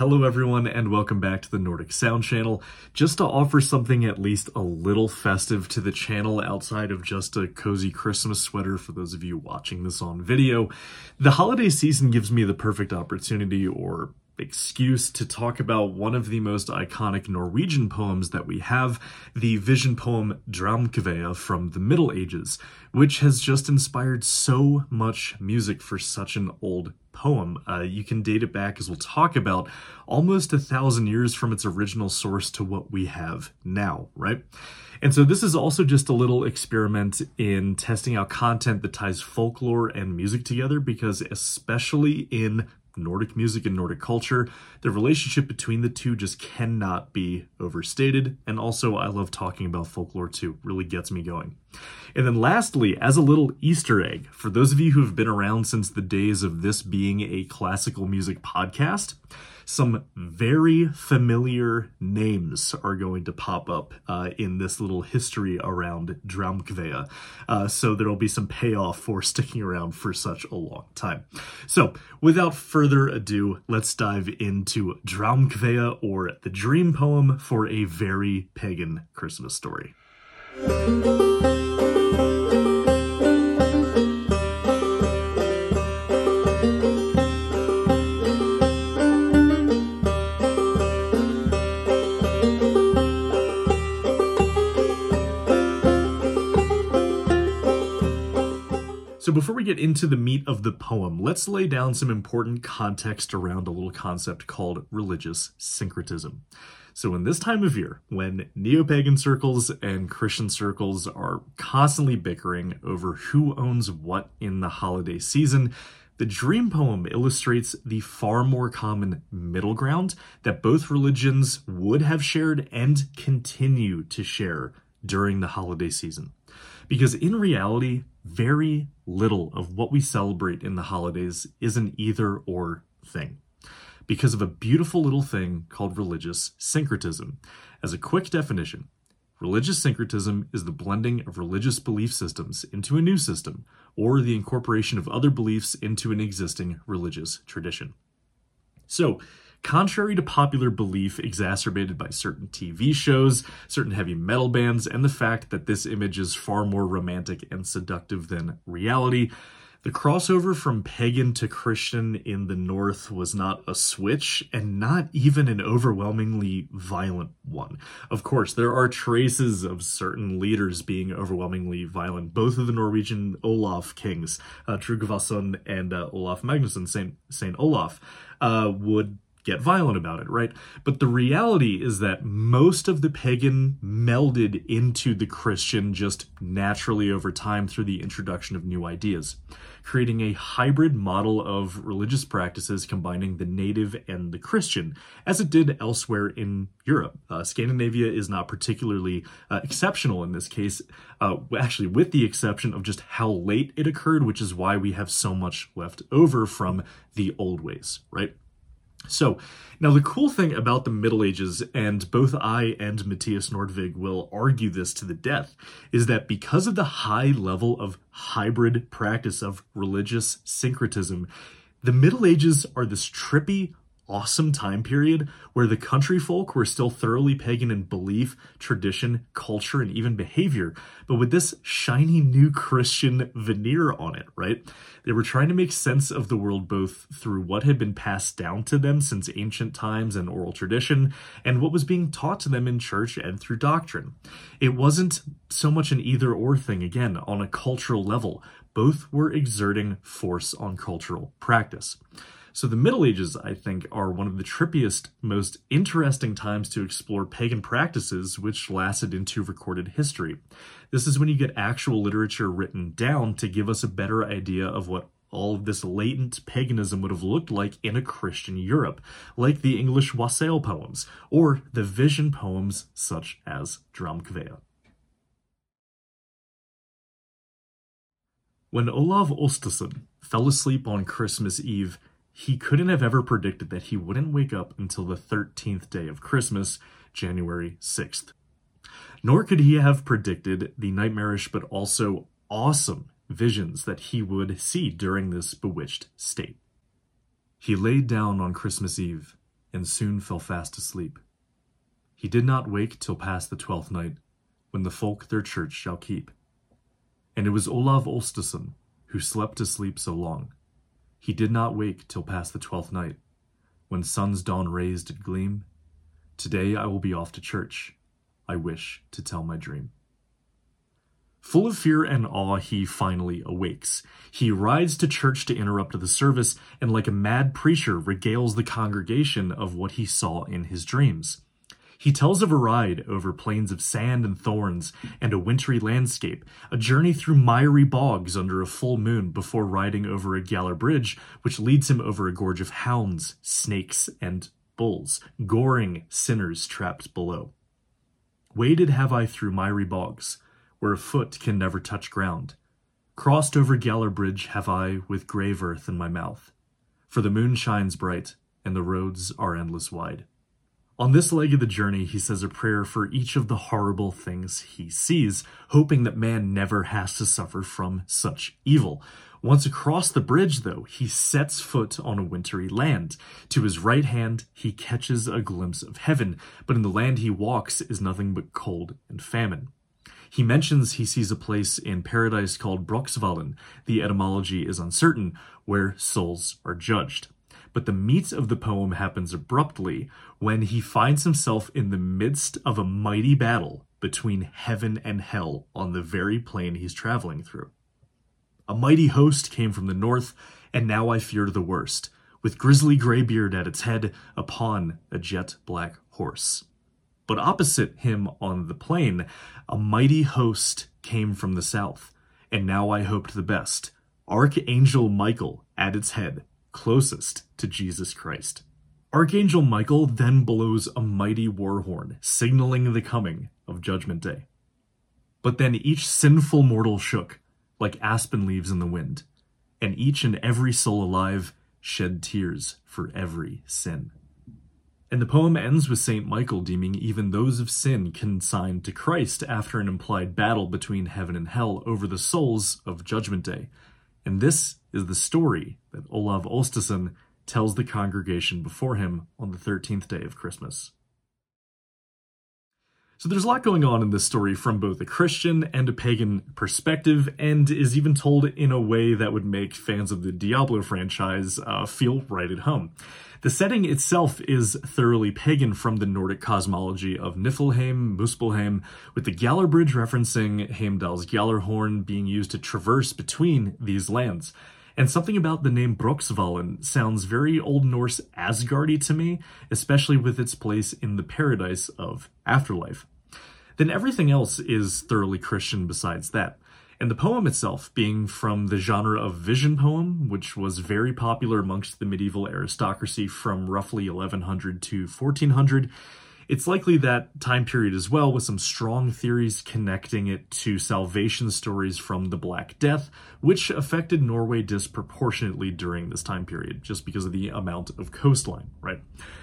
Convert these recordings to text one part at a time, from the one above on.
Hello everyone and welcome back to the Nordic Sound Channel. Just to offer something at least a little festive to the channel outside of just a cozy Christmas sweater for those of you watching this on video, the holiday season gives me the perfect opportunity or excuse to talk about one of the most iconic Norwegian poems that we have, the vision poem Draumkvedet from the Middle Ages, which has just inspired so much music for such an old poem. Uh, you can date it back, as we'll talk about, almost a thousand years from its original source to what we have now, right? And so this is also just a little experiment in testing out content that ties folklore and music together because especially in Nordic music and Nordic culture. The relationship between the two just cannot be overstated. And also, I love talking about folklore too, really gets me going. And then, lastly, as a little Easter egg, for those of you who have been around since the days of this being a classical music podcast, some very familiar names are going to pop up uh, in this little history around Draumkvedet. Uh, so there'll be some payoff for sticking around for such a long time. So without further ado, let's dive into Draumkvedet or the dream poem for a very pagan Christmas story. So before we get into the meat of the poem, let's lay down some important context around a little concept called religious syncretism. So in this time of year, when neo-pagan circles and Christian circles are constantly bickering over who owns what in the holiday season, the dream poem illustrates the far more common middle ground that both religions would have shared and continue to share during the holiday season. Because in reality, very little of what we celebrate in the holidays is an either or thing. Because of a beautiful little thing called religious syncretism. As a quick definition, religious syncretism is the blending of religious belief systems into a new system, or the incorporation of other beliefs into an existing religious tradition. So, Contrary to popular belief exacerbated by certain TV shows, certain heavy metal bands, and the fact that this image is far more romantic and seductive than reality, the crossover from pagan to Christian in the North was not a switch, and not even an overwhelmingly violent one. Of course, there are traces of certain leaders being overwhelmingly violent. Both of the Norwegian Olaf kings, uh, Tryggvason and uh, Olaf Magnusson, Saint, Saint Olaf, uh, would get violent about it, right? But the reality is that most of the pagan melded into the Christian just naturally over time through the introduction of new ideas, creating a hybrid model of religious practices combining the native and the Christian, as it did elsewhere in Europe. Uh, Scandinavia is not particularly uh, exceptional in this case, uh, actually, with the exception of just how late it occurred, which is why we have so much left over from the old ways, right? So, now the cool thing about the Middle Ages, and both I and Mathias Nordvig will argue this to the death, is that because of the high level of hybrid practice of religious syncretism, the Middle Ages are this trippy, awesome time period where the country folk were still thoroughly pagan in belief, tradition, culture, and even behavior, but with this shiny new Christian veneer on it, right? They were trying to make sense of the world both through what had been passed down to them since ancient times and oral tradition, and what was being taught to them in church and through doctrine. It wasn't so much an either or thing, again, on a cultural level. Both were exerting force on cultural practice. So the Middle Ages, I think, are one of the trippiest, most interesting times to explore pagan practices which lasted into recorded history. This is when you get actual literature written down to give us a better idea of what all of this latent paganism would have looked like in a Christian Europe, like the English wassail poems, or the vision poems such as Draumkvedet. When Olav Åsteson fell asleep on Christmas Eve, he couldn't have ever predicted that he wouldn't wake up until the 13th day of Christmas, January 6th. Nor could he have predicted the nightmarish but also awesome visions that he would see during this bewitched state. He laid down on Christmas Eve and soon fell fast asleep. He did not wake till past the twelfth night, when the folk their church shall keep. And it was Olav Åsteson who slept to sleep so long. He did not wake till past the twelfth night, when sun's dawn rays did gleam. Today I will be off to church. I wish to tell my dream. Full of fear and awe, he finally awakes. He rides to church to interrupt the service, and like a mad preacher, regales the congregation of what he saw in his dreams. He tells of a ride over plains of sand and thorns and a wintry landscape, a journey through miry bogs under a full moon before riding over a Gjallar bridge, which leads him over a gorge of hounds, snakes, and bulls, goring sinners trapped below. Waded have I through miry bogs, where a foot can never touch ground. Crossed over Gjallar Bridge have I with grave earth in my mouth. For the moon shines bright, and the roads are endless wide. On this leg of the journey, he says a prayer for each of the horrible things he sees, hoping that man never has to suffer from such evil. Once across the bridge, though, he sets foot on a wintry land. To his right hand, he catches a glimpse of heaven, but in the land he walks is nothing but cold and famine. He mentions he sees a place in paradise called Brokksvalin, the etymology is uncertain, where souls are judged. But the meat of the poem happens abruptly when he finds himself in the midst of a mighty battle between heaven and hell on the very plane he's traveling through. A mighty host came from the north, and now I feared the worst, with grisly graybeard at its head upon a jet black horse. But opposite him on the plain, a mighty host came from the south, and now I hoped the best. Archangel Michael at its head, closest to Jesus Christ. Archangel Michael then blows a mighty war horn, signaling the coming of Judgment Day. But then each sinful mortal shook, like aspen leaves in the wind, and each and every soul alive shed tears for every sin. And the poem ends with St. Michael deeming even those of sin consigned to Christ after an implied battle between heaven and hell over the souls of Judgment Day. And this is the story that Olav Åsteson tells the congregation before him on the 13th day of Christmas. So there's a lot going on in this story from both a Christian and a pagan perspective, and is even told in a way that would make fans of the Diablo franchise uh, feel right at home. The setting itself is thoroughly pagan from the Nordic cosmology of Niflheim, Muspelheim, with the Gjallar Bridge referencing Heimdall's Gjallarhorn being used to traverse between these lands. And something about the name Brokksvalin sounds very Old Norse Asgardy to me, especially with its place in the paradise of afterlife. Then everything else is thoroughly Christian besides that. And the poem itself being from the genre of vision poem, which was very popular amongst the medieval aristocracy from roughly 1100 to 1400, it's likely that time period as well, with some strong theories connecting it to salvation stories from the Black Death, which affected Norway disproportionately during this time period, just because of the amount of coastline, right?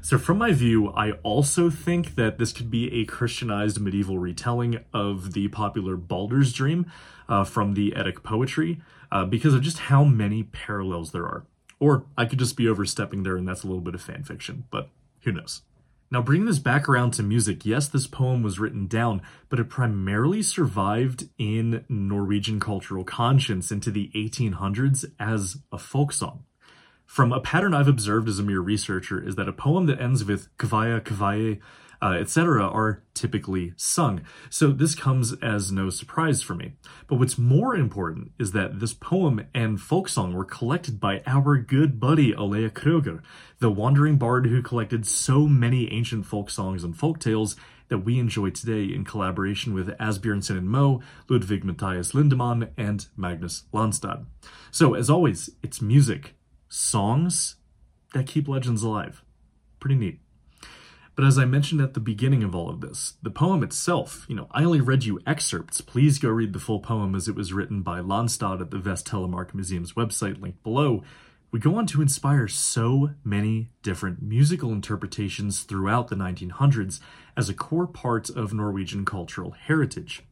So, from my view, I also think that this could be a Christianized medieval retelling of the popular Baldur's Dream uh, from the Eddic poetry, uh, because of just how many parallels there are. Or I could just be overstepping there, and that's a little bit of fan fiction, but who knows? Now, bringing this back around to music, yes, this poem was written down, but it primarily survived in Norwegian cultural conscience into the 1800s as a folk song. From a pattern I've observed as a mere researcher is that a poem that ends with kvaya kvaye uh, etc., are typically sung. So this comes as no surprise for me. But what's more important is that this poem and folk song were collected by our good buddy Olea Crøger, the wandering bard who collected so many ancient folk songs and folk tales that we enjoy today in collaboration with Asbjørnsen and Moe, Ludvig Mathias Lindeman, and Magnus Landstad. So, as always, it's music, songs that keep legends alive. Pretty neat. But as I mentioned at the beginning of all of this, the poem itself, you know, I only read you excerpts. Please go read the full poem as it was written by Landstad at the Vest-Telemark Museum's website linked below. We go on to inspire so many different musical interpretations throughout the 1900s as a core part of Norwegian cultural heritage.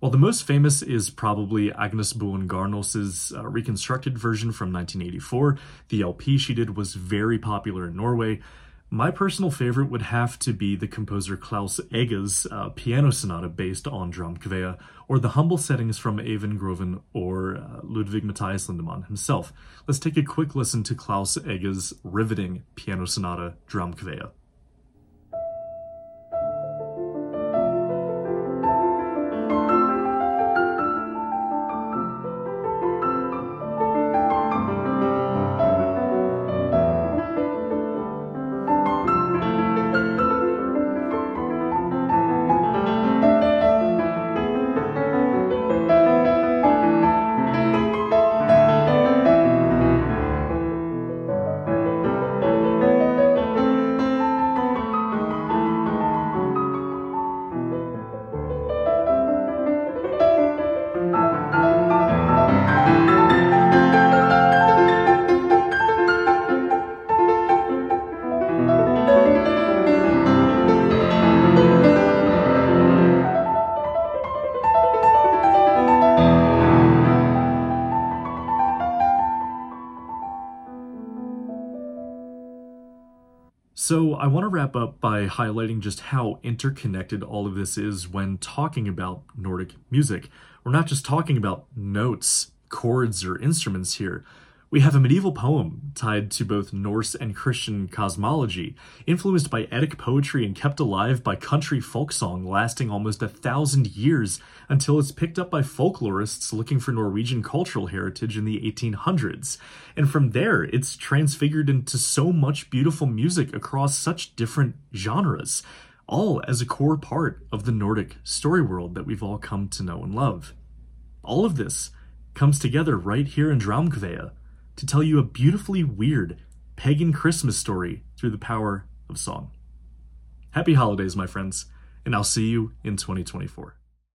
While the most famous is probably Agnes Buen Garnås's uh, reconstructed version from 1984, the LP she did was very popular in Norway, My personal favorite would have to be the composer Klaus Egge's uh, piano sonata based on Draumkvedet, or the humble settings from Eivind Groven or uh, Ludvig Mathias Lindeman himself. Let's take a quick listen to Klaus Egge's riveting piano sonata Draumkvedet. So, I want to wrap up by highlighting just how interconnected all of this is when talking about Nordic music. We're not just talking about notes, chords, or instruments here. We have a medieval poem tied to both Norse and Christian cosmology, influenced by Eddic poetry and kept alive by country folk song lasting almost a thousand years until it's picked up by folklorists looking for Norwegian cultural heritage in the 1800s. And from there, it's transfigured into so much beautiful music across such different genres, all as a core part of the Nordic story world that we've all come to know and love. All of this comes together right here in Draumkvedet to tell you a beautifully weird pagan Christmas story through the power of song. Happy holidays, my friends, and I'll see you in 2024.